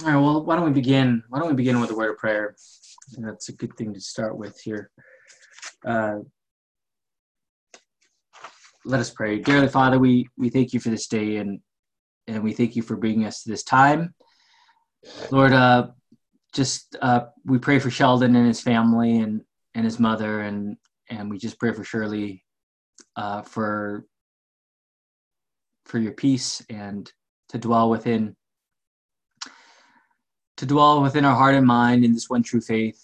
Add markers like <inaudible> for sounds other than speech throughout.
All right, well, why don't we begin? Why don't we begin with a word of prayer? that's a good thing to start with here. Uh, let us pray. Dearly Father, we, we thank you for this day and and we thank you for bringing us to this time. Lord, uh, just uh, we pray for Sheldon and his family and, and his mother, and, and we just pray for Shirley uh, for for your peace and to dwell within to dwell within our heart and mind in this one true faith.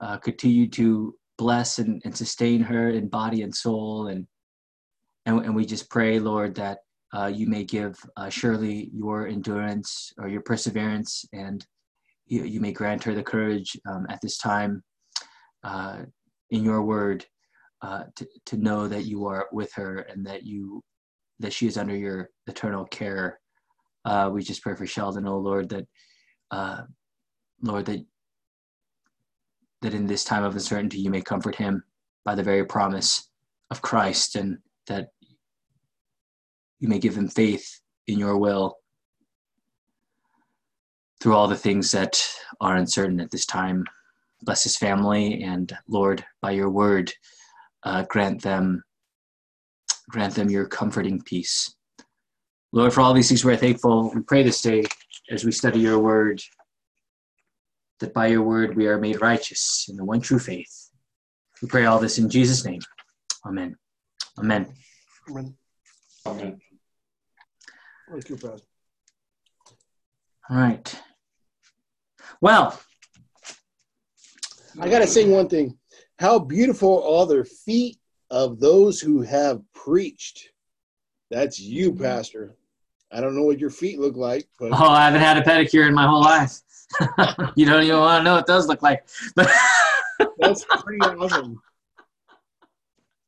Uh, continue to bless and, and sustain her in body and soul, and, and and we just pray, Lord, that uh, you may give uh, Shirley your endurance or your perseverance, and you, you may grant her the courage um, at this time uh, in your word uh, to, to know that you are with her and that you that she is under your eternal care. Uh, we just pray for Sheldon, oh Lord, that uh, Lord that that in this time of uncertainty you may comfort him by the very promise of Christ and that you may give him faith in your will through all the things that are uncertain at this time. Bless his family, and Lord, by your word, uh, grant them grant them your comforting peace. Lord, for all these things we're thankful. We pray this day as we study your word, that by your word we are made righteous in the one true faith. We pray all this in Jesus' name. Amen. Amen. Amen. Amen. Thank you, Pastor. All right. Well, I got to say one thing. How beautiful are the feet of those who have preached. That's you, mm-hmm. Pastor. I don't know what your feet look like. But... Oh, I haven't had a pedicure in my whole life. <laughs> you don't even want to know what those look like. <laughs> That's pretty awesome.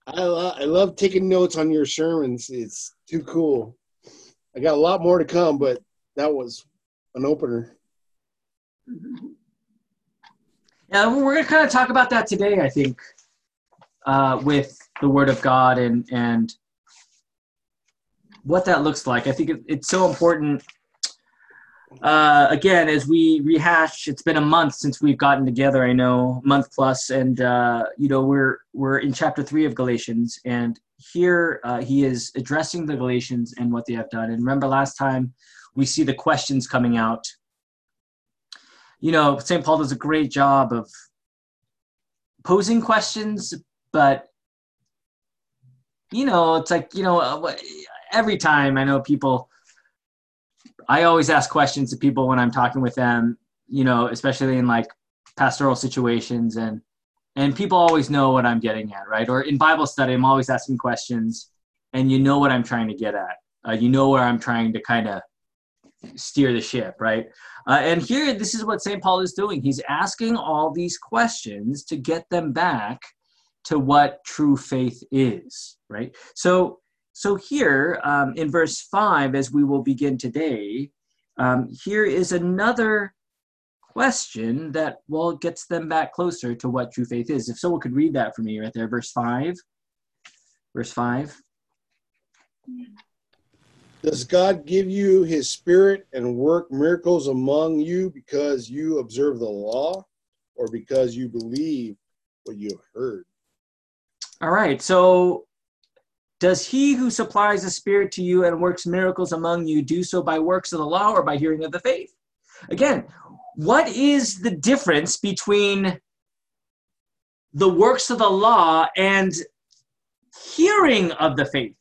I, lo- I love taking notes on your sermons. It's too cool. I got a lot more to come, but that was an opener. Yeah, we're going to kind of talk about that today, I think, uh, with the Word of God and and what that looks like. I think it, it's so important. Uh, again, as we rehash, it's been a month since we've gotten together. I know, month plus, and uh, you know we're we're in chapter three of Galatians, and here uh, he is addressing the Galatians and what they have done. And remember, last time we see the questions coming out. You know, St. Paul does a great job of posing questions, but you know, it's like you know, uh, every time I know people. I always ask questions to people when I'm talking with them, you know, especially in like pastoral situations and and people always know what i'm getting at right? Or in bible study i'm always asking questions and you know what i'm trying to get at. Uh, you know where i'm trying to kind of steer the ship right? Uh, and here this is what st paul is doing. He's asking all these questions to get them back to what true faith is right? So so here um, in verse 5 as we will begin today um, here is another question that, well, gets them back closer to what true faith is. If someone could read that for me right there, verse 5. Verse 5. Does God give you his spirit and work miracles among you because you observe the law or because you believe what you have heard? All right. So, does he who supplies the spirit to you and works miracles among you do so by works of the law or by hearing of the faith? Again, what is the difference between the works of the law and hearing of the faith?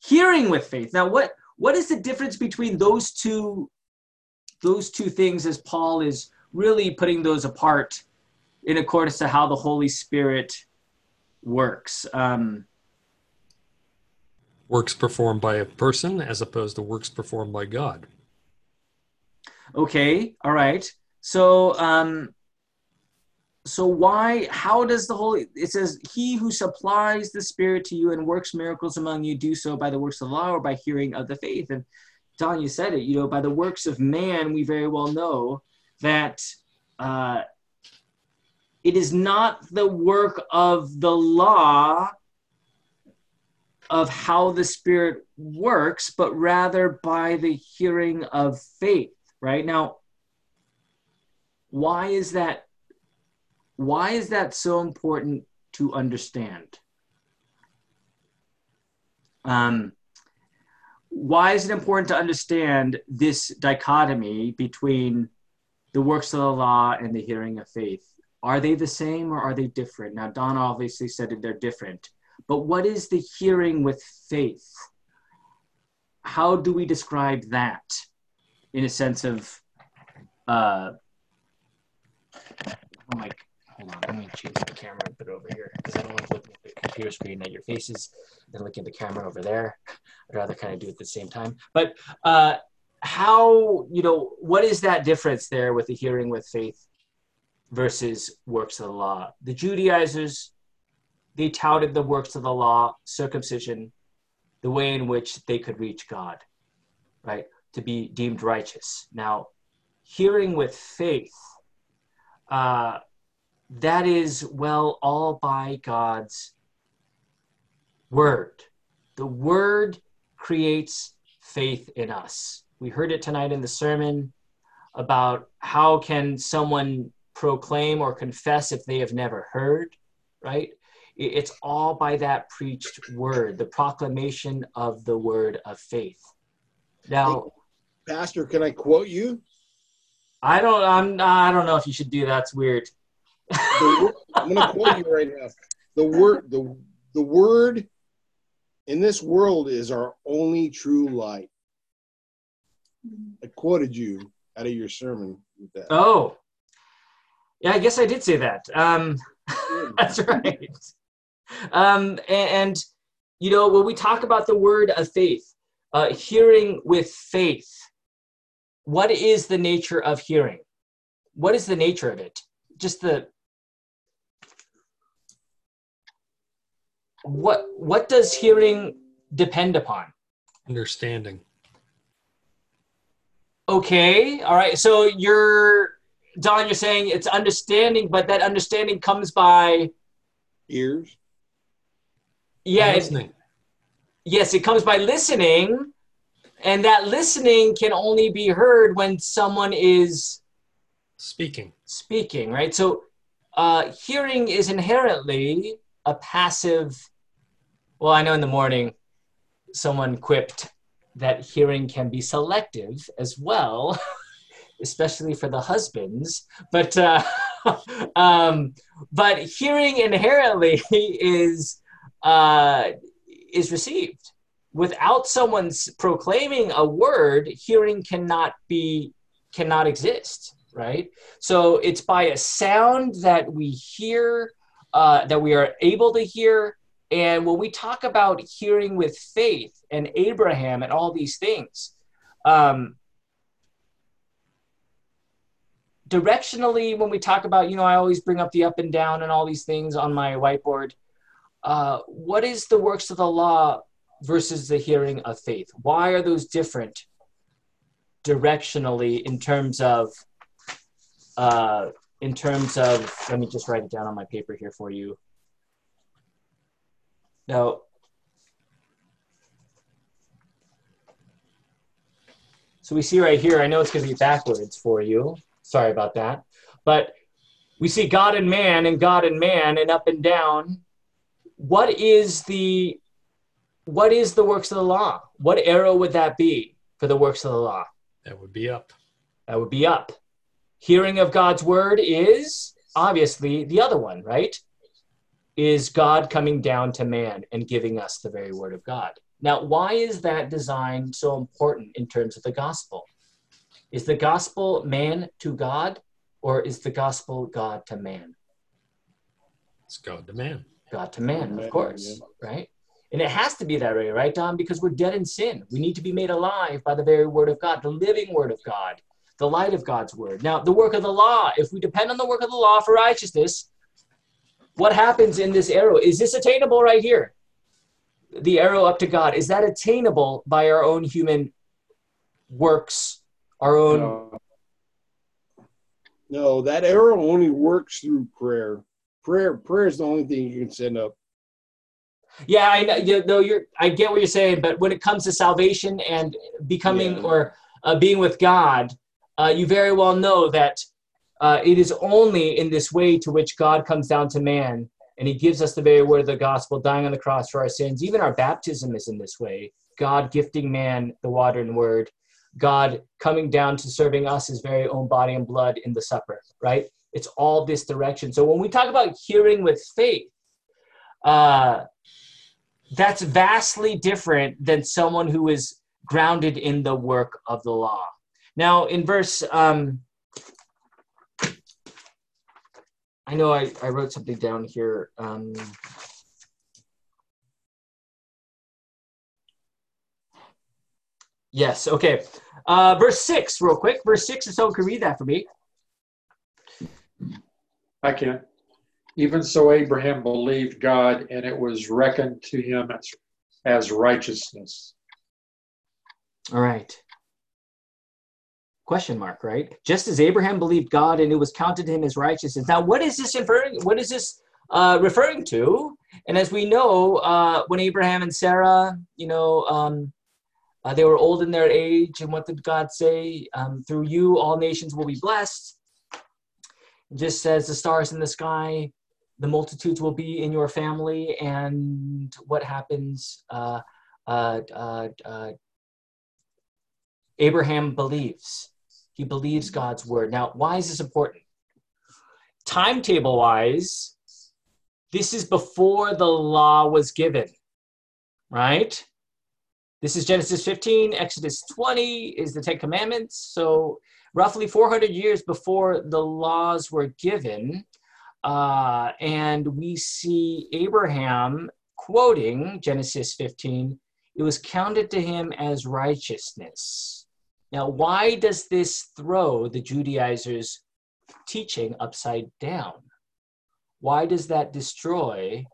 Hearing with faith. Now, what what is the difference between those two those two things as Paul is really putting those apart in accordance to how the Holy Spirit works? Um, works performed by a person as opposed to works performed by God. Okay, all right. So, um, so why? How does the Holy? It says, "He who supplies the Spirit to you and works miracles among you, do so by the works of the law or by hearing of the faith." And you said it. You know, by the works of man, we very well know that uh, it is not the work of the law of how the Spirit works, but rather by the hearing of faith right? Now, why is that why is that so important to understand? Um, why is it important to understand this dichotomy between the works of the law and the hearing of faith? Are they the same or are they different? Now don obviously said that they're different but what is the hearing with faith? How do we describe that in a sense of uh oh my hold on let me change the camera and put it over here because i don't want to look at the computer screen at your faces and looking at the camera over there. I'd rather kind of do it at the same time. But uh how you know what is that difference there with the hearing with faith versus works of the law? The judaizers they touted the works of the law circumcision the way in which they could reach god right? To be deemed righteous. Now hearing with faith uh, that is well all by god's word. The word creates faith in us. We heard it tonight in the sermon about how can someone proclaim or confess if they have never heard, right? It's all by that preached word, the proclamation of the word of faith. Now, Pastor, can I quote you? I don't. I'm. I don't know if you should do that. It's weird. The, I'm going to quote you right now. The word, the the word in this world is our only true light. I quoted you out of your sermon with that. Oh, yeah. I guess I did say that. Um, <laughs> that's right. Um, and, and, you know, when we talk about the word of faith, uh, hearing with faith, what is the nature of hearing? What is the nature of it? Just the what what does hearing depend upon? Understanding. Okay, all right. So you're Don, you're saying it's understanding, but that understanding comes by Ears. Yeah, it- yes, it comes by listening, and that listening can only be heard when someone is Speaking. speaking, right? So uh, hearing is inherently a passive. Well, I know in the morning someone quipped that hearing can be selective as well, <laughs> especially for the husbands. But uh, <laughs> um, but hearing inherently <laughs> is uh, is received. Without someone s- proclaiming a word, hearing cannot be cannot exist, right? So it's by a sound that we hear, uh, that we are able to hear. And when we talk about hearing with faith and Abraham and all these things, um, directionally, when we talk about, you know, I always bring up the up and down and all these things on my whiteboard. Uh, what is the works of the law versus the hearing of faith? Why are those different directionally in terms of uh, in terms of let me just write it down on my paper here for you. Now so we see right here i know it's going to be backwards for you. Sorry about that. But we see god and man and god and man and up and down what is the what is the works of the law what arrow would that be for the works of the law That would be up. that would be up. Hearing of God's word is obviously the other one, right? Is God coming down to man and giving us the very word of God. Now, why is that design so important in terms of the gospel? Is the gospel man to God or is the gospel God to man? It's God to man. God to man, of course, yeah. right? And it has to be that way, right, Don? Because we're dead in sin. We need to be made alive by the very word of God, the living word of God, the light of God's word. Now, the work of the law, if we depend on the work of the law for righteousness, what happens in this arrow? Is this attainable right here? The arrow up to God, is that attainable by our own human works, our own? No. No, that arrow only works through prayer. Prayer, prayer is the only thing you can send up. Yeah, I know. You know, you're. I get what you're saying, but when it comes to salvation and becoming Yeah. or uh, being with God, uh, you very well know that uh, it is only in this way to which God comes down to man and he gives us the very word of the gospel, dying on the cross for our sins. Even our baptism is in this way God gifting man the water and word, God coming down to serving us his very own body and blood in the supper, right? It's all this direction. So when we talk about hearing with faith, uh, that's vastly different than someone who is grounded in the work of the law. Now, in verse, um, I know I, I wrote something down here. Um, yes, okay. Uh, verse 6, real quick. Verse 6, if someone could read that for me. I can. Even so, Abraham believed God, and it was reckoned to him as, as righteousness. All right. Question mark, right? Just as Abraham believed God, and it was counted to him as righteousness. Now, what is this referring? What is this uh, referring to? And as we know, uh, when Abraham and Sarah, you know, um, uh, they were old in their age, and what did God say? Um, Through you, all nations will be blessed. Just says the stars in the sky, the multitudes will be in your family. And what happens? Uh, uh, uh, uh Abraham believes. He believes God's word. Now, why is this important? Timetable wise, this is before the law was given, right? This is Genesis 15, Exodus 20 is the Ten Commandments. So, roughly 400 years before the laws were given. Uh, and we see Abraham quoting Genesis 15, it was counted to him as righteousness. Now, why does this throw the Judaizers' teaching upside down? Why does that destroy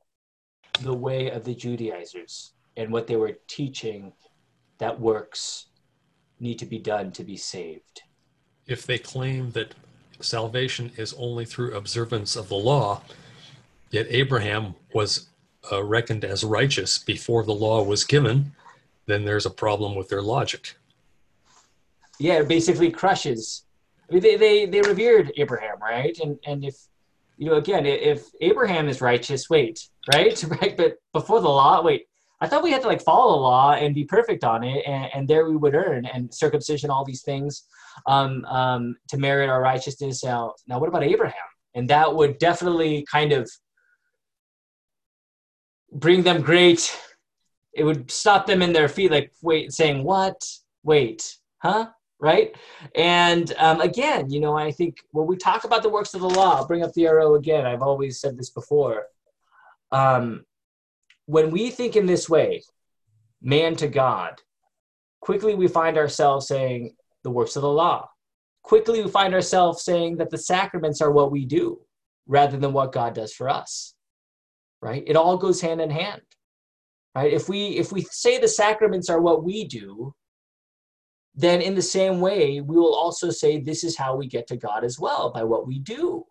the way of the Judaizers and what they were teaching that works need to be done to be saved? If they claim that salvation is only through observance of the law, yet Abraham was uh, reckoned as righteous before the law was given, then there's a problem with their logic yeah, it basically crushes. I mean, they, they, they revered Abraham, right? And and if you know, again, if Abraham is righteous, wait, right, <laughs> right, but before the law, wait. I thought we had to like follow the law and be perfect on it, and, and there we would earn and circumcision, all these things, um, um, to merit our righteousness. Now, now, what about Abraham? And that would definitely kind of bring them great. It would stop them in their feet, like wait, saying what? Wait, huh? right? And um, again, you know, I think when we talk about the works of the law, I'll bring up the arrow again. I've always said this before. Um, when we think in this way, man to God, quickly we find ourselves saying the works of the law. Quickly we find ourselves saying that the sacraments are what we do rather than what God does for us. Right? It all goes hand in hand. Right? If we if we say the sacraments are what we do, then in the same way, we will also say this is how we get to God as well by what we do.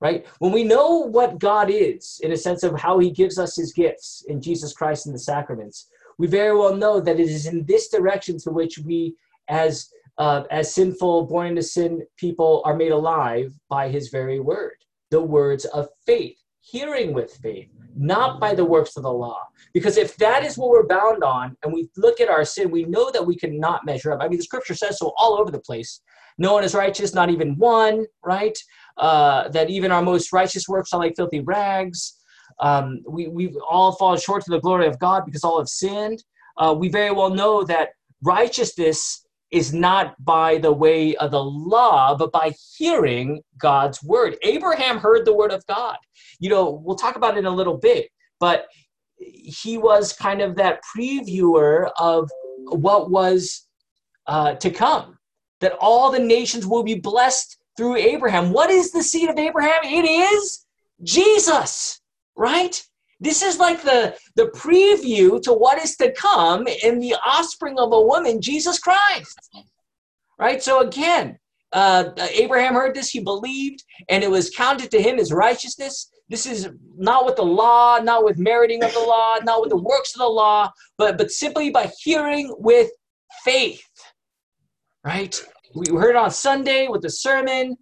Right? When we know what God is, in a sense of how he gives us his gifts in Jesus Christ and the sacraments, we very well know that it is in this direction to which we, as uh, as sinful, born into sin people, are made alive by his very word, the words of faith, hearing with faith, not by the works of the law. Because if that is what we're bound on, and we look at our sin, we know that we cannot measure up. I mean, the scripture says so all over the place. No one is righteous, not even one, right? Uh, that even our most righteous works are like filthy rags. Um, we, we all fall short to the glory of God because all have sinned. Uh, we very well know that righteousness is not by the way of the law, but by hearing God's word. Abraham heard the word of God. You know, we'll talk about it in a little bit, but he was kind of that previewer of what was uh, to come, that all the nations will be blessed through Abraham. What is the seed of Abraham? It is Jesus, right? This is like the, the preview to what is to come in the offspring of a woman, Jesus Christ. Right? So again, uh, Abraham heard this, he believed, and it was counted to him as righteousness. This is not with the law, not with meriting of the law, not with the works of the law, but, but simply by hearing with faith. Right? We heard on Sunday with the sermon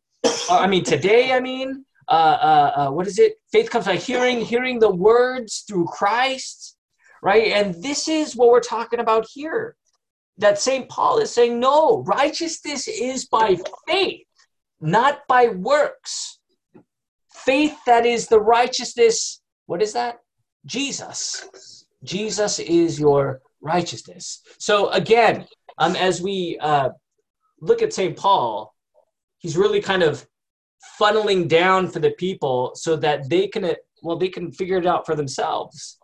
I mean, today, I mean, uh, uh, uh, what is it? Faith comes by hearing, hearing the words through Christ, right? And this is what we're talking about here. That St. Paul is saying, no, righteousness is by faith, not by works. Faith that is the righteousness, what is that? Jesus. Jesus is your righteousness. So again, um, as we uh, look at St. Paul, he's really kind of funneling down for the people so that they can well they can figure it out for themselves.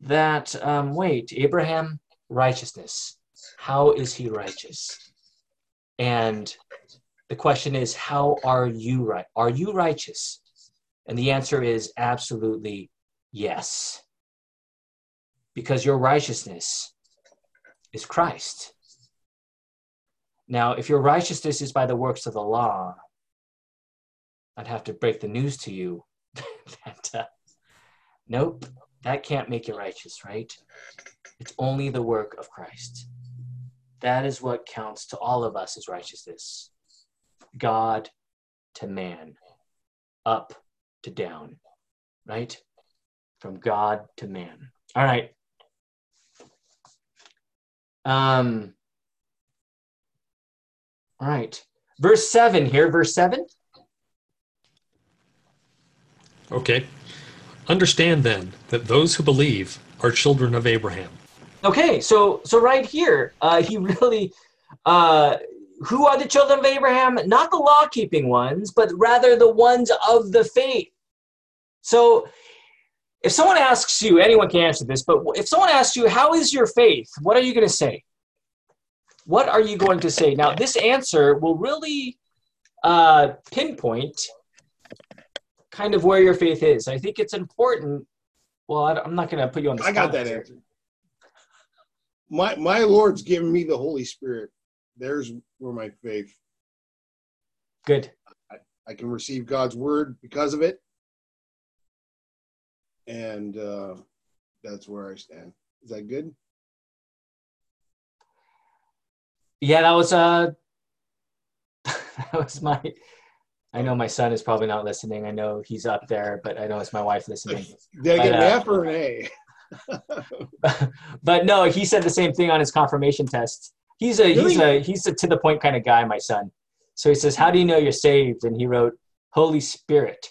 That um, wait abraham righteousness. How is he righteous? And the question is how are you right? Are you righteous? And the answer is absolutely yes. Because your righteousness is christ. Now if your righteousness is by the works of the law I'd have to break the news to you <laughs> that uh, nope, that can't make you righteous, right? It's only the work of Christ. That is what counts to all of us as righteousness. God to man, up to down, right? From God to man. All right. Um, all right. Verse 7 here, verse 7. Okay. Understand then that those who believe are children of Abraham. Okay, so so right here, uh, he <laughs> really, uh, who are the children of Abraham? Not the law keeping ones, but rather the ones of the faith. So, if someone asks you, anyone can answer this, but if someone asks you, "How is your faith?" What are you going to say? What are you going to say? Now, this answer will really uh, pinpoint kind of where your faith is. I think it's important. Well, I, am not going to put you on the. Spot. I got that answer. My my Lord's given me the Holy Spirit. There's where my faith. Good. I, I can receive God's word because of it, and uh, that's where I stand. Is that good? Yeah, that was uh <laughs> that was my I know my son is probably not listening. I know he's up there, but I know it's my wife listening. <laughs> I get an F or an A? <laughs> but no, he said the same thing on his confirmation test. He's a really? he's a he's a to the point kind of guy, my son. So he says, "How do you know you're saved?" And he wrote, "Holy Spirit."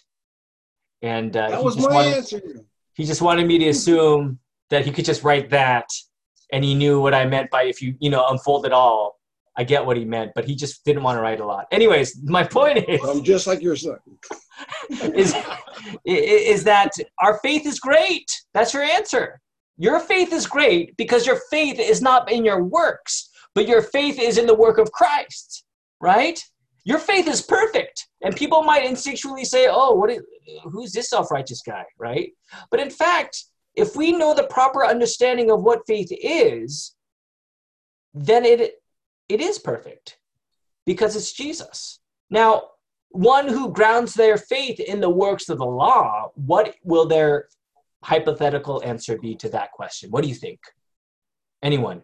And uh, that was my wanted, answer. He just wanted me to assume that he could just write that, and he knew what I meant by if you you know unfold it all I get what he meant, but he just didn't want to write a lot. Anyways, my point is I'm just like your son. <laughs> is, is that our faith is great. That's your answer. Your faith is great because your faith is not in your works, but your faith is in the work of Christ, right? Your faith is perfect. And people might instinctually say, oh, what is, who's this self righteous guy, right? But in fact, if we know the proper understanding of what faith is, then it it is perfect because it's Jesus. Now, one who grounds their faith in the works of the law, what will their hypothetical answer be to that question? What do you think? Anyone?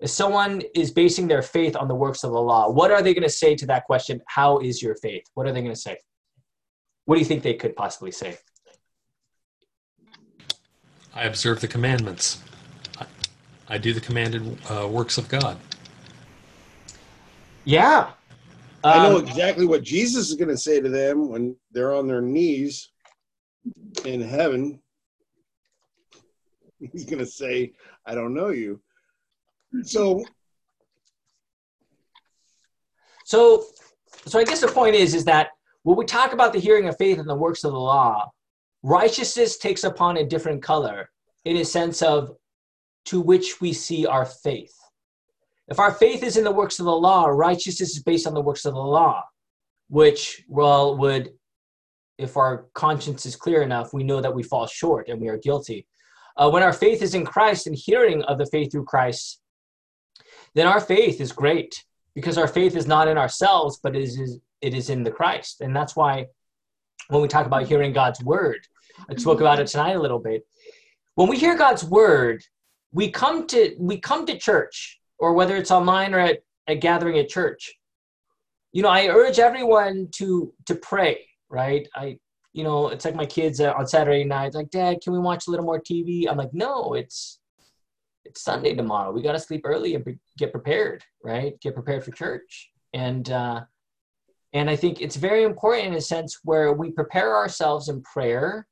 If someone is basing their faith on the works of the law, what are they going to say to that question? How is your faith? What are they going to say? What do you think they could possibly say? I observe the commandments. I do the commanded uh, works of God. Yeah. I know um, exactly what Jesus is going to say to them when they're on their knees in heaven. <laughs> He's going to say, I don't know you. So, so, so I guess the point is, is that when we talk about the hearing of faith and the works of the law, righteousness takes upon a different color in a sense of to which we see our faith. If our faith is in the works of the law, righteousness is based on the works of the law, which, well, would, if our conscience is clear enough, we know that we fall short and we are guilty. Uh, when our faith is in Christ and hearing of the faith through Christ, then our faith is great because our faith is not in ourselves, but it is, it is in the Christ. And that's why when we talk about hearing God's word, I spoke about it tonight a little bit. When we hear God's word, we come to we come to church or whether it's online or at a gathering at church. you know, I urge everyone to to pray, right? I you know, it's like my kids uh, on Saturday night, like, Dad, can we watch a little more TV? I'm like, no, it's it's Sunday tomorrow. We got to sleep early and pre- get prepared, right? Get prepared for church. And uh, and I think it's very important in a sense where we prepare ourselves in prayer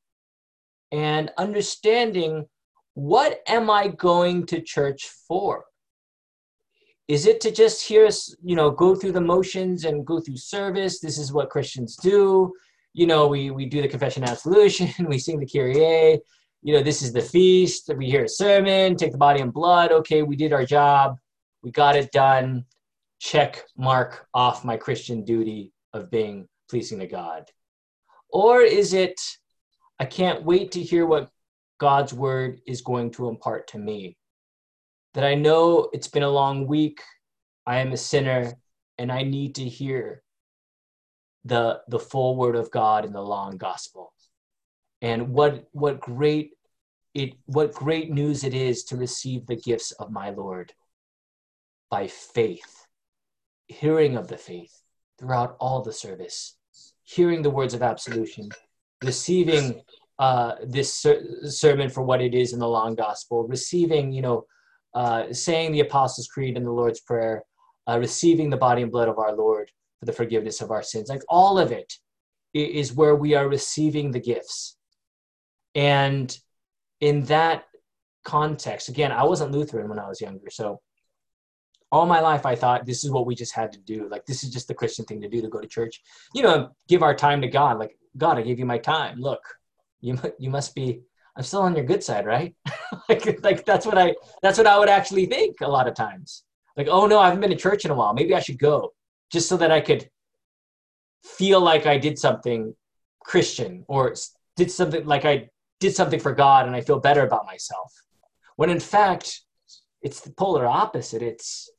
and understanding what am I going to church for? Is it to just hear us, you know, go through the motions and go through service? This is what Christians do. You know, we, we do the confession absolution, <laughs> we sing the Kyrie, you know, this is the feast, we hear a sermon, take the body and blood. Okay, we did our job, we got it done. Check mark off my Christian duty of being pleasing to God. Or is it, I can't wait to hear what God's word is going to impart to me? That I know it's been a long week, I am a sinner, and I need to hear the, the full word of God in the long gospel. And what what great it what great news it is to receive the gifts of my lord by faith hearing of the faith throughout all the service hearing the words of absolution receiving uh, this ser- sermon for what it is in the long gospel receiving you know uh, saying the apostles creed and the lord's prayer uh, receiving the body and blood of our lord for the forgiveness of our sins like all of it is where we are receiving the gifts and in that context, again, I wasn't Lutheran when I was younger. So all my life, I thought this is what we just had to do. Like, this is just the Christian thing to do to go to church, you know, give our time to God. Like, God, I gave you my time. Look, you, <laughs> you must be, I'm still on your good side, right? <laughs> like, like that's what I, that's what I would actually think a lot of times. Like, oh no, I haven't been to church in a while. Maybe I should go just so that I could feel like I did something Christian or did something like I did something for God and I feel better about myself. When in fact, it's the polar opposite. It's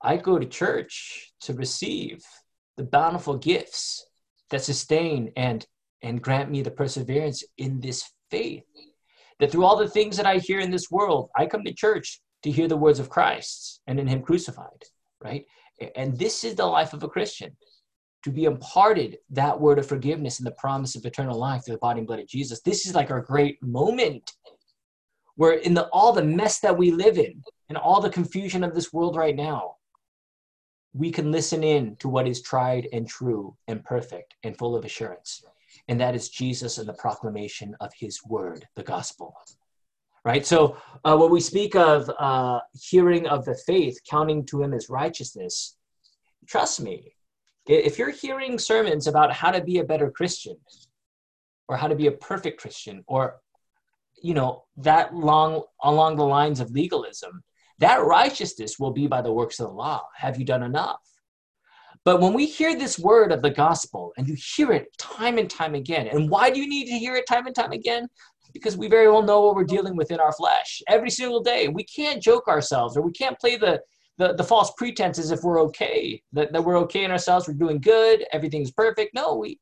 I go to church to receive the bountiful gifts that sustain and and grant me the perseverance in this faith. That through all the things that I hear in this world, I come to church to hear the words of Christ and in him crucified, right? And this is the life of a Christian to be imparted that word of forgiveness and the promise of eternal life through the body and blood of Jesus. This is like our great moment where in the all the mess that we live in and all the confusion of this world right now, we can listen in to what is tried and true and perfect and full of assurance. And that is Jesus and the proclamation of his word, the gospel. Right? So uh, when we speak of uh, hearing of the faith, counting to him as righteousness, trust me, if you're hearing sermons about how to be a better Christian or how to be a perfect Christian or you know that long along the lines of legalism, that righteousness will be by the works of the law. Have you done enough? But when we hear this word of the gospel and you hear it time and time again, and why do you need to hear it time and time again? Because we very well know what we're dealing with in our flesh every single day. We can't joke ourselves or we can't play the the, the false pretense is if we're okay, that, that we're okay in ourselves, we're doing good, everything's perfect. No, we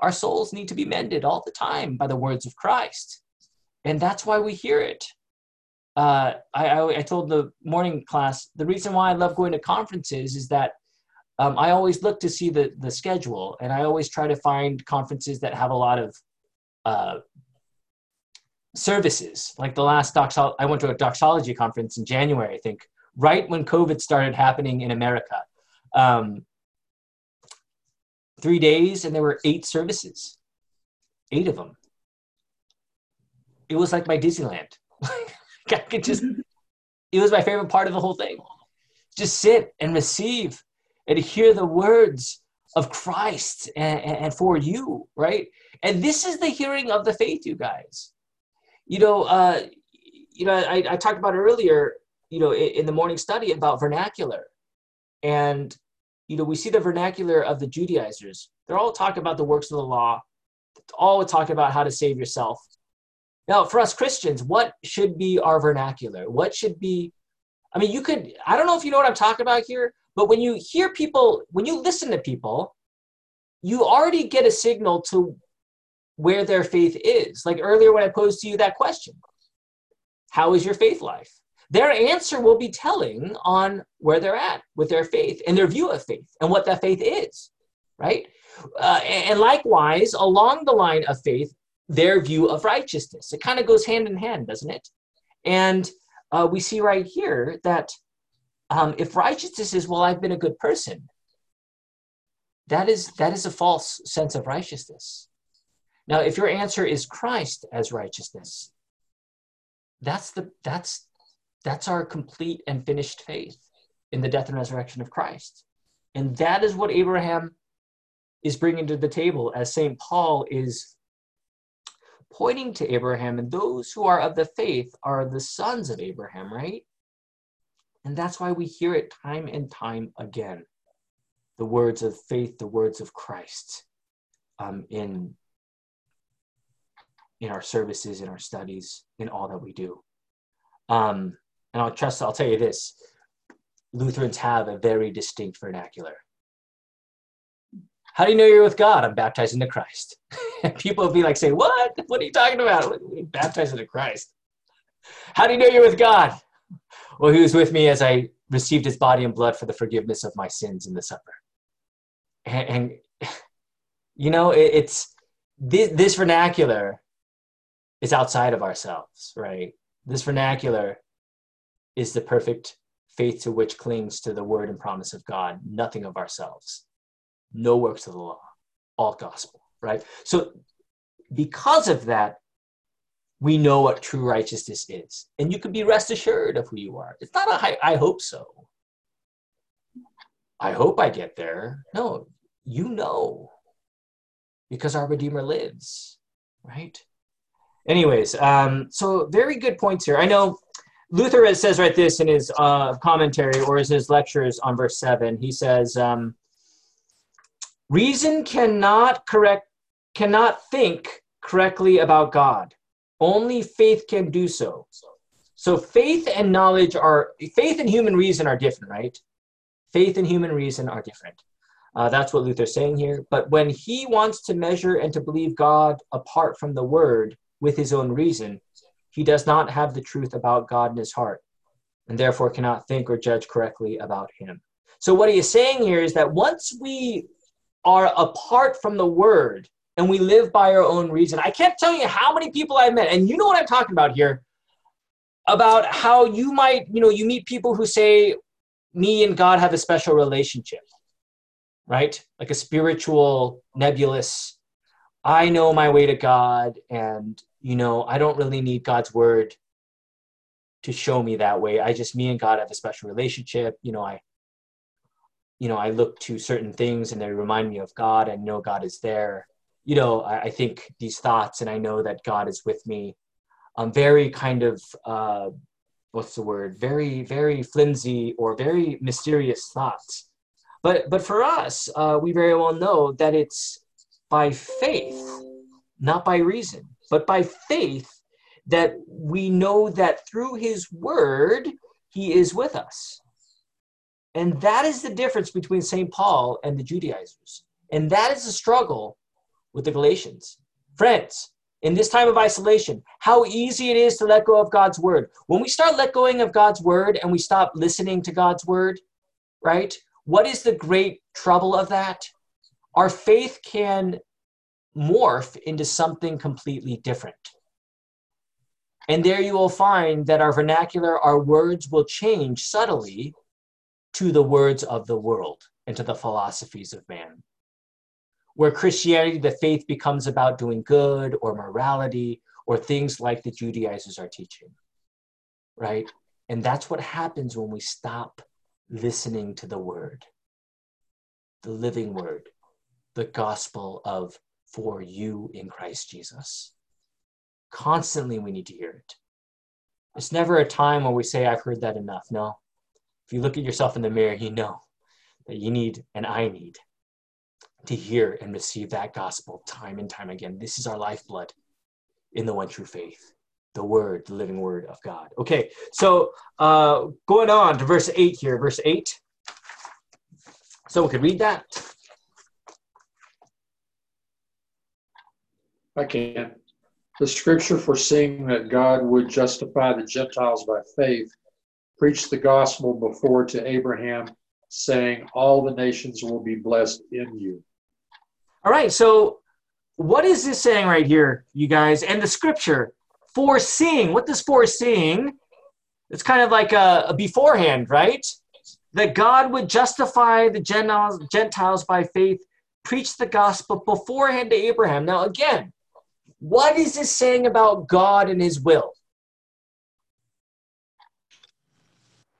our souls need to be mended all the time by the words of Christ. And that's why we hear it. Uh, I, I, I, told the morning class the reason why I love going to conferences is that um, I always look to see the, the schedule and I always try to find conferences that have a lot of uh, services. Like the last doxology, I went to a doxology conference in January, I think, right when COVID started happening in America. Um, three days, and there were eight services, eight of them. It was like my Disneyland. <laughs> I could just, it was my favorite part of the whole thing. Just sit and receive and hear the words of Christ and, and for you, right? And this is the hearing of the faith, you guys. You know, uh, you know, I, I talked about earlier you know, in, in the morning study about vernacular. And, you know, we see the vernacular of the Judaizers. They're all talking about the works of the law, all talking about how to save yourself. Now, for us Christians, what should be our vernacular? What should be, I mean, you could, I don't know if you know what I'm talking about here, but when you hear people, when you listen to people, you already get a signal to where their faith is. Like earlier when I posed to you that question How is your faith life? their answer will be telling on where they're at with their faith and their view of faith and what that faith is, right? Uh, and likewise, along the line of faith, their view of righteousness. It kind of goes hand in hand, doesn't it? And uh, we see right here that um, if righteousness is, well, I've been a good person, that is that is a false sense of righteousness. Now, if your answer is Christ as righteousness, that's the that's that's our complete and finished faith in the death and resurrection of Christ. And that is what Abraham is bringing to the table as St. Paul is pointing to Abraham. And those who are of the faith are the sons of Abraham, right? And that's why we hear it time and time again the words of faith, the words of Christ um, in, in our services, in our studies, in all that we do. Um, and I'll trust, I'll tell you this Lutherans have a very distinct vernacular. How do you know you're with God? I'm baptized into Christ. <laughs> People will be like, say, what? What are you talking about? Baptized into Christ. How do you know you're with God? Well, he was with me as I received his body and blood for the forgiveness of my sins in the supper. And, and you know, it, it's this, this vernacular is outside of ourselves, right? This vernacular is the perfect faith to which clings to the word and promise of God, nothing of ourselves, no works of the law, all gospel, right? So, because of that, we know what true righteousness is. And you can be rest assured of who you are. It's not a high, I hope so. I hope I get there. No, you know, because our Redeemer lives, right? Anyways, um, so very good points here. I know Luther says right this in his uh, commentary or in his lectures on verse 7. He says, um, Reason cannot correct, cannot think correctly about God. Only faith can do so. So faith and knowledge are, faith and human reason are different, right? Faith and human reason are different. Uh, that's what Luther's saying here. But when he wants to measure and to believe God apart from the word with his own reason, he does not have the truth about God in his heart, and therefore cannot think or judge correctly about him. So, what he is saying here is that once we are apart from the word and we live by our own reason, I can't tell you how many people I've met, and you know what I'm talking about here, about how you might, you know, you meet people who say, me and God have a special relationship, right? Like a spiritual, nebulous, I know my way to God, and you know, I don't really need God's word to show me that way. I just, me and God have a special relationship. You know, I, you know, I look to certain things and they remind me of God and know God is there. You know, I, I think these thoughts and I know that God is with me. I'm very kind of, uh, what's the word? Very, very flimsy or very mysterious thoughts. But, but for us, uh, we very well know that it's by faith, not by reason but by faith that we know that through his word he is with us. And that is the difference between St. Paul and the Judaizers. And that is the struggle with the Galatians. Friends, in this time of isolation, how easy it is to let go of God's word. When we start let going of God's word and we stop listening to God's word, right? What is the great trouble of that? Our faith can morph into something completely different. And there you will find that our vernacular, our words will change subtly to the words of the world and to the philosophies of man. Where Christianity, the faith becomes about doing good or morality or things like the Judaizers are teaching, right? And that's what happens when we stop listening to the word, the living word, the gospel of for you in Christ Jesus. Constantly, we need to hear it. It's never a time where we say, I've heard that enough. No. If you look at yourself in the mirror, you know that you need and I need to hear and receive that gospel time and time again. This is our lifeblood in the one true faith, the word, the living word of God. Okay, so uh, going on to verse 8 here, verse 8. Someone could read that. I can. The scripture foreseeing that God would justify the Gentiles by faith preached the gospel before to Abraham, saying, All the nations will be blessed in you. All right, so what is this saying right here, you guys? And the scripture, foreseeing. What does foreseeing? It's kind of like a, a beforehand, right? That God would justify the Gentiles, Gentiles by faith, preach the gospel beforehand to Abraham. Now, again, what is this saying about God and his will?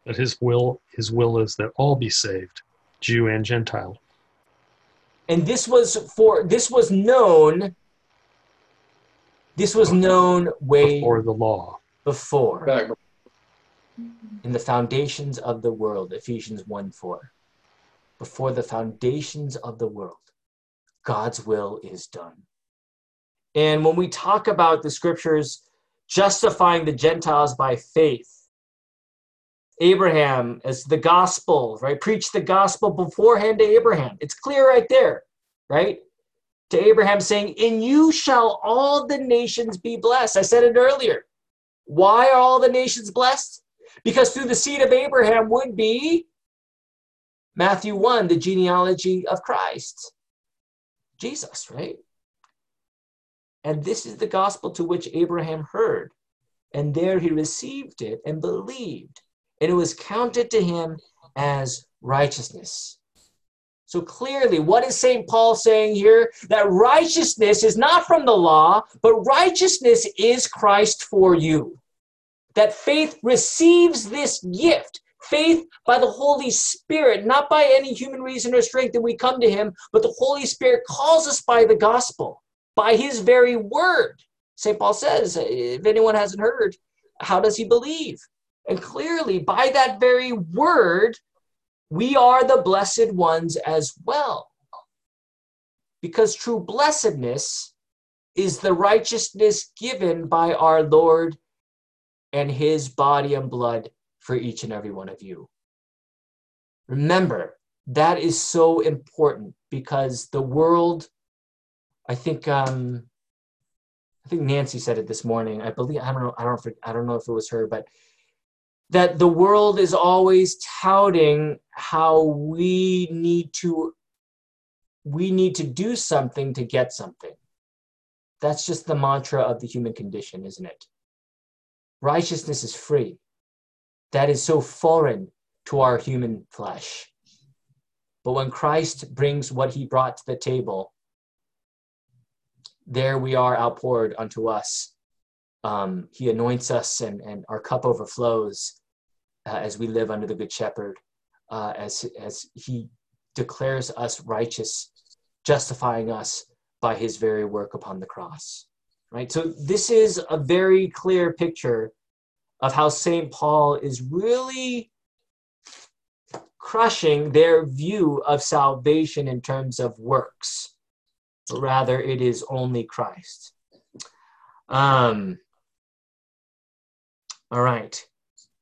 That his will his will is that all be saved, Jew and Gentile. And this was for this was known this was known way before the law. before Back in the foundations of the world, Ephesians 1 4. Before the foundations of the world, God's will is done. And when we talk about the scriptures justifying the Gentiles by faith, Abraham as the gospel, right? Preach the gospel beforehand to Abraham. It's clear right there, right? To Abraham saying, In you shall all the nations be blessed. I said it earlier. Why are all the nations blessed? Because through the seed of Abraham would be Matthew 1, the genealogy of Christ, Jesus, right? And this is the gospel to which Abraham heard. And there he received it and believed. And it was counted to him as righteousness. So clearly, what is St. Paul saying here? That righteousness is not from the law, but righteousness is Christ for you. That faith receives this gift. Faith by the Holy Spirit, not by any human reason or strength that we come to Him, but the Holy Spirit calls us by the gospel by his very word. St. Paul says, if anyone hasn't heard, how does he believe? And clearly, by that very word, we are the blessed ones as well. Because true blessedness is the righteousness given by our Lord and his body and blood for each and every one of you. Remember, that is so important because the world I think um, I think Nancy said it this morning. I believe I don't know. I don't I don't know if it was her, but that the world is always touting how we need to we need to do something to get something. That's just the mantra of the human condition, isn't it? Righteousness is free. That is so foreign to our human flesh. But when Christ brings what he brought to the table, there we are outpoured unto us. Um, he anoints us and, and our cup overflows uh, as we live under the Good Shepherd, uh, as, as he declares us righteous, justifying us by his very work upon the cross. Right? So, this is a very clear picture of how St. Paul is really crushing their view of salvation in terms of works rather it is only Christ. Um, all right.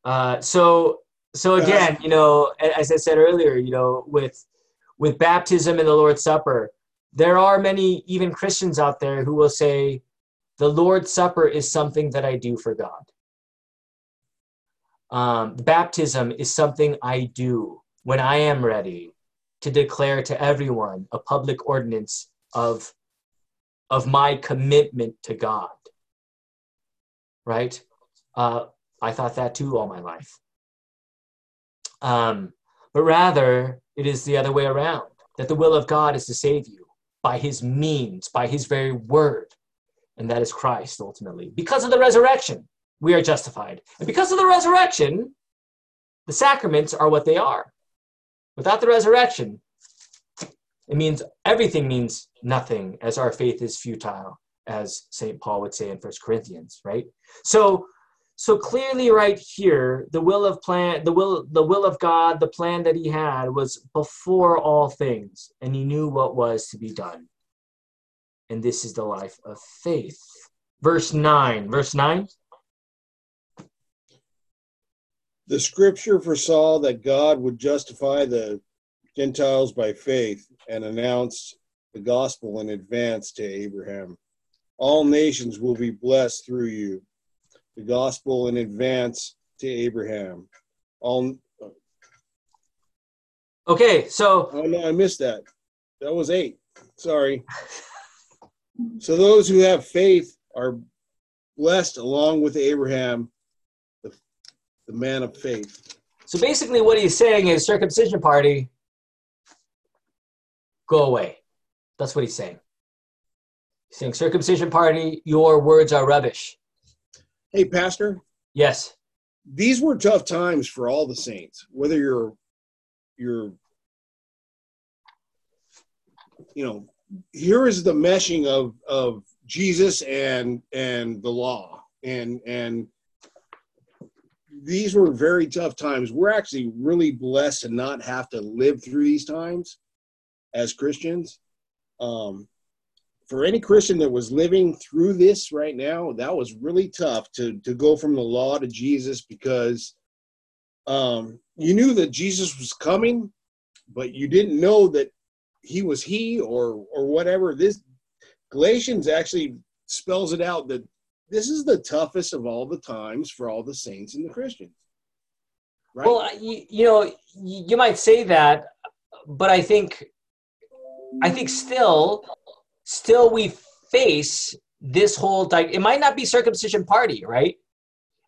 Uh, so so again, you know, as I said earlier, you know, with with baptism and the Lord's Supper, there are many even Christians out there who will say, the Lord's Supper is something that I do for God. Um, baptism is something I do when I am ready to declare to everyone a public ordinance of of my commitment to God. Right? Uh, I thought that too all my life. Um, but rather, it is the other way around that the will of God is to save you by his means, by his very word. And that is Christ ultimately. Because of the resurrection, we are justified. And because of the resurrection, the sacraments are what they are. Without the resurrection, it means everything means nothing as our faith is futile, as St. Paul would say in First Corinthians, right? So so clearly right here, the will of plan the will the will of God, the plan that he had was before all things, and he knew what was to be done. And this is the life of faith. Verse 9. Verse 9. The scripture foresaw that God would justify the Gentiles by faith and announced the gospel in advance to Abraham. All nations will be blessed through you. The gospel in advance to Abraham. all. Okay, so Oh no, I missed that. That was eight. Sorry. So those who have faith are blessed along with Abraham, the, the man of faith. so basically what he's saying is circumcision party go away. That's what he's saying. He's saying circumcision party, your words are rubbish. Hey, Pastor, Yes. these were tough times for all the saints, whether you're you're you know, here is the meshing of of Jesus and and the law. And and these were very tough times. We're actually really blessed to not have to live through these times as Christians. Um, for any Christian that was living through this right now, that was really tough to to go from the law to Jesus because um, you knew that Jesus was coming, but you didn't know that he was he or or whatever. This Galatians actually spells it out that this is the toughest of all the times for all the saints and the Christians. Right? Well, you, you know, you you might say that, but I think, I think still, still we face this whole. Di- it might not be circumcision party, right?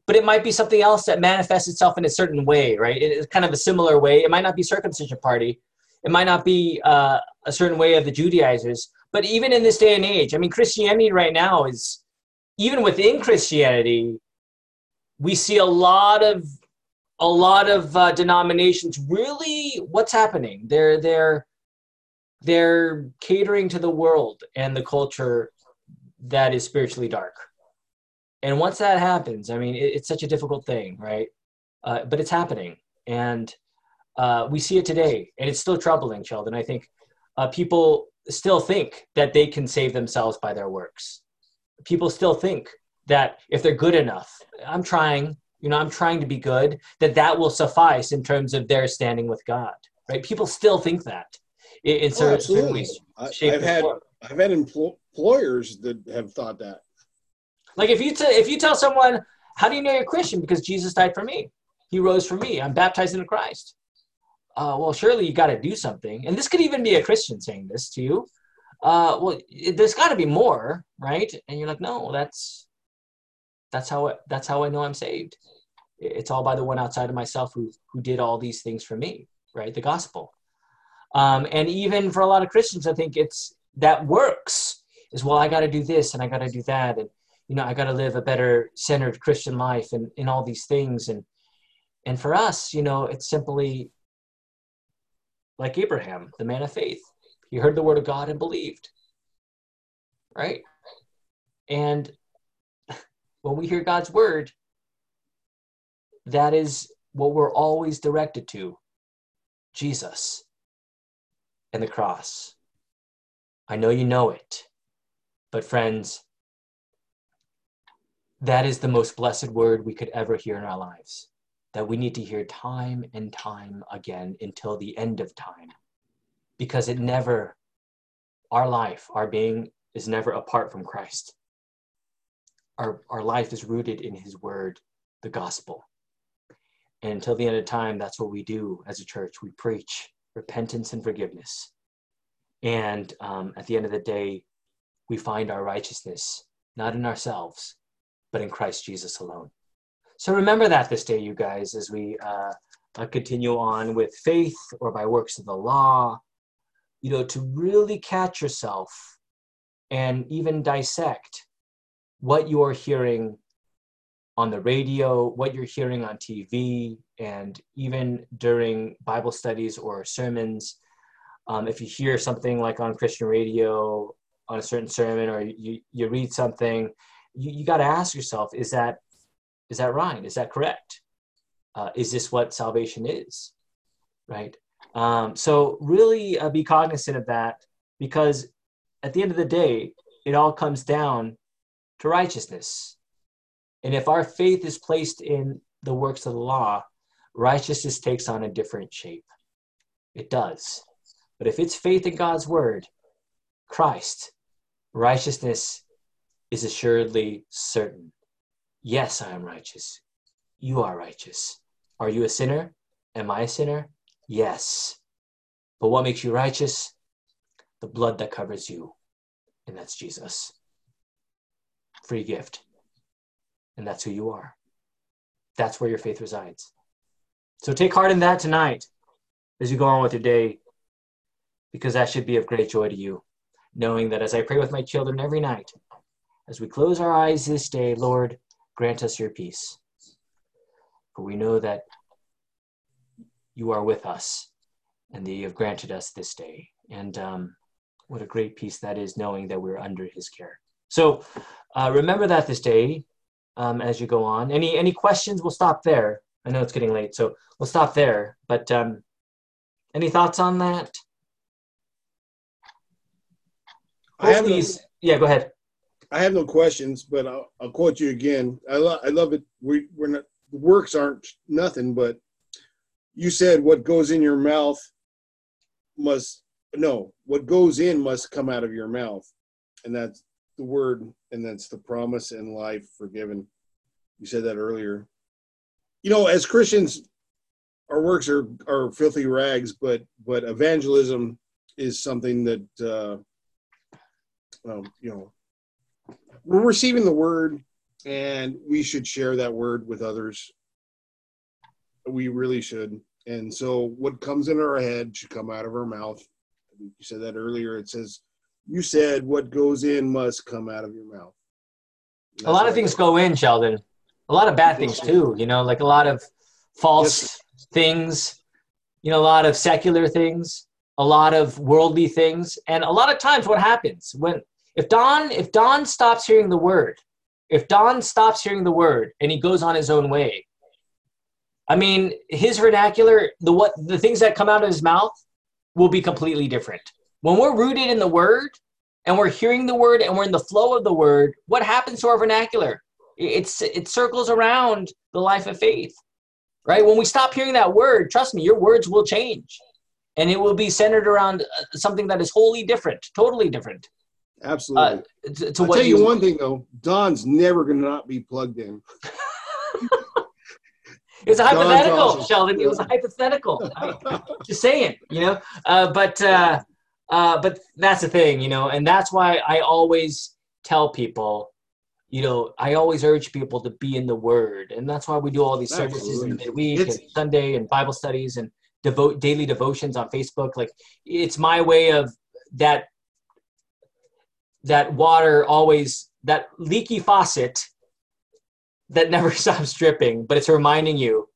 But it might be something else that manifests itself in a certain way, right? It is kind of a similar way. It might not be circumcision party. It might not be uh, a certain way of the Judaizers. But even in this day and age, I mean, Christianity right now is, even within Christianity, we see a lot of a lot of uh, denominations really what's happening they're they're they're catering to the world and the culture that is spiritually dark. And once that happens i mean it, it's such a difficult thing right? Uh, but it's happening. And uh, we see it today and it's still troubling sheldon. I think uh, people still think that they can save themselves by their works. People still think that if they're good enough i'm trying you know i'm trying to be good that that will suffice in terms of their standing with god right? People still think that in Oh, absolutely. I, I've had. I've had empl- employers that have thought that. like if you t- if you tell someone how do you know you're christian? Because jesus died for me. He rose for me. I'm baptized into christ. Uh, well surely you got to do something. And this could even be a christian saying this to you. Uh, well it, there's got to be more right? And you're like no that's that's how it, that's how i know i'm saved. It's all by the one outside of myself who who did all these things for me right? The gospel um, and even for a lot of christians i think it's that works is well i got to do this and i got to do that. And you know i got to live a better centered christian life and in all these things. And and for us you know it's simply like abraham the man of faith. He heard the word of god and believed right? And when we hear god's word that is what we're always directed to jesus and the cross. I know you know it but friends that is the most blessed word we could ever hear in our lives that we need to hear time and time again until the end of time because it never our life our being is never apart from christ. Our, our life is rooted in his word the gospel. And until the end of time that's what we do as a church. We preach repentance and forgiveness. And um, at the end of the day we find our righteousness not in ourselves but in christ jesus alone. So remember that this day, you guys, as we uh, uh, continue on with faith or by works of the law, you know, to really catch yourself and even dissect what you're hearing on the radio, what you're hearing on TV, and even during Bible studies or sermons. Um, if you hear something like on Christian radio on a certain sermon or you, you read something, you, you got to ask yourself, is that is that right? Is that correct? Uh, is this what salvation is? Right? Um, so, really uh, be cognizant of that because at the end of the day, it all comes down to righteousness. And if our faith is placed in the works of the law, righteousness takes on a different shape. It does. But if it's faith in God's word, Christ, righteousness is assuredly certain. Yes, I am righteous. You are righteous. Are you a sinner? Am I a sinner? Yes. But what makes you righteous? The blood that covers you, and that's Jesus. Free gift. And that's who you are. That's where your faith resides. So take heart in that tonight as you go on with your day, because that should be of great joy to you, knowing that as I pray with my children every night, as we close our eyes this day, Lord, grant us your peace. For we know that you are with us and that you have granted us this day. And um, what a great peace that is, knowing that we're under his care. So uh, remember that this day um, as you go on. Any, any questions? We'll stop there. I know it's getting late, so we'll stop there. But um, any thoughts on that? I have no, yeah, go ahead. I have no questions, but I'll, I'll quote you again. I, lo- I love it. We, we're not, the works aren't nothing, but you said what goes in your mouth must, no, what goes in must come out of your mouth. And that's the word, and that's the promise and life forgiven. You said that earlier. You know, as Christians, our works are, are filthy rags, but but evangelism is something that uh, um, you know we're receiving the word, and we should share that word with others. We really should. And so, what comes in our head should come out of our mouth. You said that earlier. It says, "You said what goes in must come out of your mouth." a lot of things go in, Sheldon. A lot of bad things too. You know, like a lot of false things. You know, a lot of secular things, a lot of worldly things, and a lot of times, what happens when if Don if Don stops hearing the word, if Don stops hearing the word and he goes on his own way, I mean, his vernacular, the what the things that come out of his mouth will be completely different. When we're rooted in the word and we're hearing the word and we're in the flow of the word, what happens to our vernacular? It's it circles around the life of faith. Right? When we stop hearing that word, trust me, your words will change. And it will be centered around uh, something that is wholly different, totally different. Absolutely. Uh, to, to I'll tell you, you one thing though, Don's never going to not be plugged in. <laughs> It's a hypothetical, Sheldon. It was a hypothetical. <laughs> just saying, you know. Uh, but uh, uh, but that's the thing, you know, and that's why I always tell people, you know, I always urge people to be in the Word, and that's why we do all these Absolutely. services in the midweek it's, and Sunday and Bible studies and devote daily devotions on Facebook. Like it's my way of that that water always that leaky faucet that <laughs> never stops dripping, but it's reminding you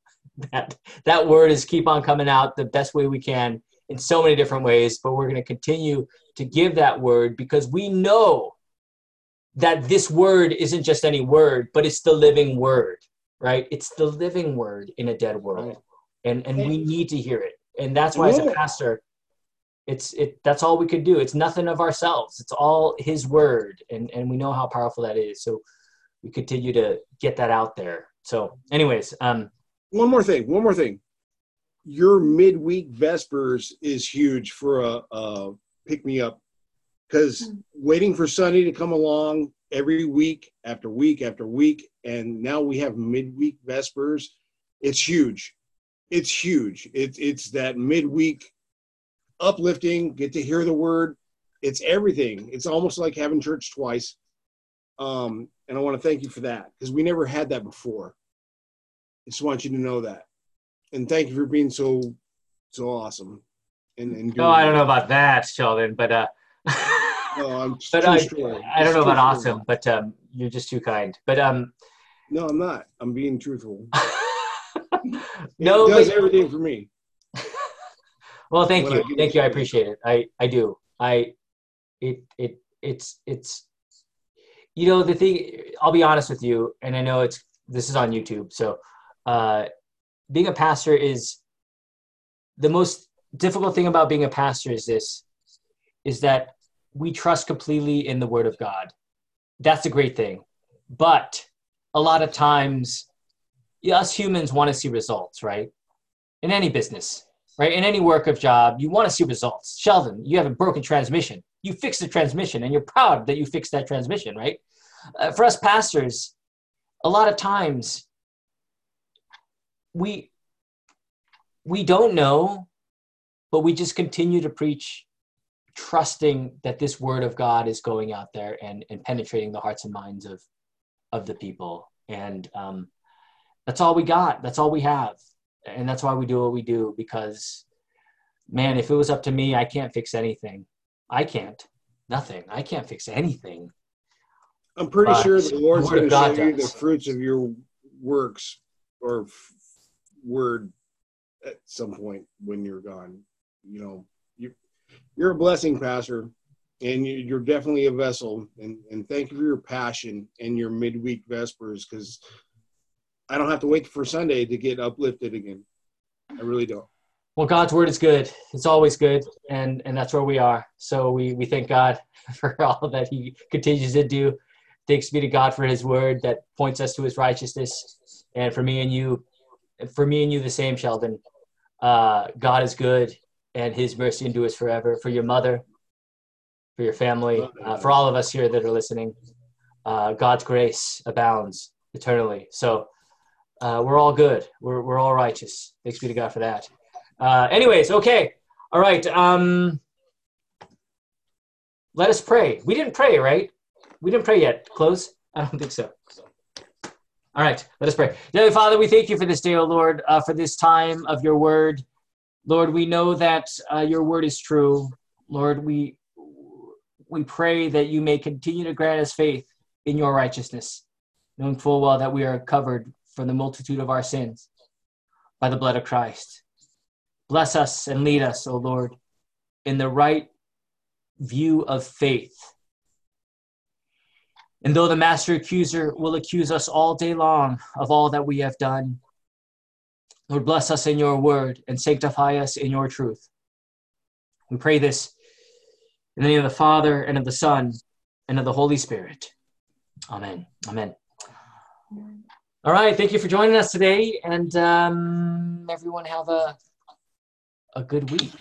that that word is keep on coming out the best way we can in so many different ways, but we're going to continue to give that word because we know that this word isn't just any word, but it's the living word, right? It's the living word in a dead world. And and we need to hear it. And that's why as a pastor, it's it that's all we could do. It's nothing of ourselves. It's all his word. And and we know how powerful that is. So we continue to get that out there. So, anyways, um, one more thing. One more thing. Your midweek Vespers is huge for a, a pick me up because mm-hmm. waiting for Sunday to come along every week after week after week, and now we have midweek Vespers. It's huge. It's huge. It's it's that midweek uplifting. Get to hear the word. It's everything. It's almost like having church twice. Um, and I want to thank you for that because we never had that before. I just want you to know that, and thank you for being so so awesome. And, and no, I don't know about that, Sheldon, but uh, <laughs> no, I'm <laughs> but I, I don't know about awesome, but um, you're just too kind. But um, no, I'm not. I'm being truthful. <laughs> no, it does but, everything for me. <laughs> well, thank you, thank you. I appreciate it. I I do. I it it it's it's you know the thing i'll be honest with you and i know it's this is on youtube so uh, being a pastor is the most difficult thing about being a pastor is this is that we trust completely in the word of god. That's a great thing. But a lot of times us humans want to see results right? In any business right? In any work of job you want to see results. Sheldon you have a broken transmission. You fix the transmission and you're proud that you fixed that transmission right? Uh, for us pastors, a lot of times we we don't know, but we just continue to preach, trusting that this word of God is going out there and, and penetrating the hearts and minds of, of the people. And um, that's all we got. That's all we have. And that's why we do what we do because, man, if it was up to me, I can't fix anything. I can't. Nothing. I can't fix anything. I'm pretty But sure the Lord's going to show you the fruits of your works or f- word at some point when you're gone. You know, you're a blessing, Pastor, and you, you're definitely a vessel. And and thank you for your passion and your midweek vespers because I don't have to wait for Sunday to get uplifted again. I really don't. Well, God's word is good. It's always good, and and that's where we are. So we we thank God <laughs> for all that He continues to do. Thanks be to God for His word that points us to His righteousness, and for me and you, for me and you the same, Sheldon. Uh, God is good, and His mercy endures forever. For your mother, for your family, uh, for all of us here that are listening, uh, God's grace abounds eternally. So uh, we're all good. We're we're all righteous. Thanks be to God for that. Uh, anyways, okay. All right. Um, let us pray. We didn't pray, right? We didn't pray yet. Close? <laughs> I don't think so. All right. Let us pray. Dear Father, we thank you for this day, O Lord, uh, for this time of your word. Lord, we know that uh, your word is true. Lord, we we pray that you may continue to grant us faith in your righteousness, knowing full well that we are covered from the multitude of our sins by the blood of Christ. Bless us and lead us, O Lord, in the right view of faith. And though the master accuser will accuse us all day long of all that we have done, Lord, bless us in your word and sanctify us in your truth. We pray this in the name of the Father and of the Son and of the Holy Spirit. Amen. Amen. All right. Thank you for joining us today. And um, everyone have a, a good week.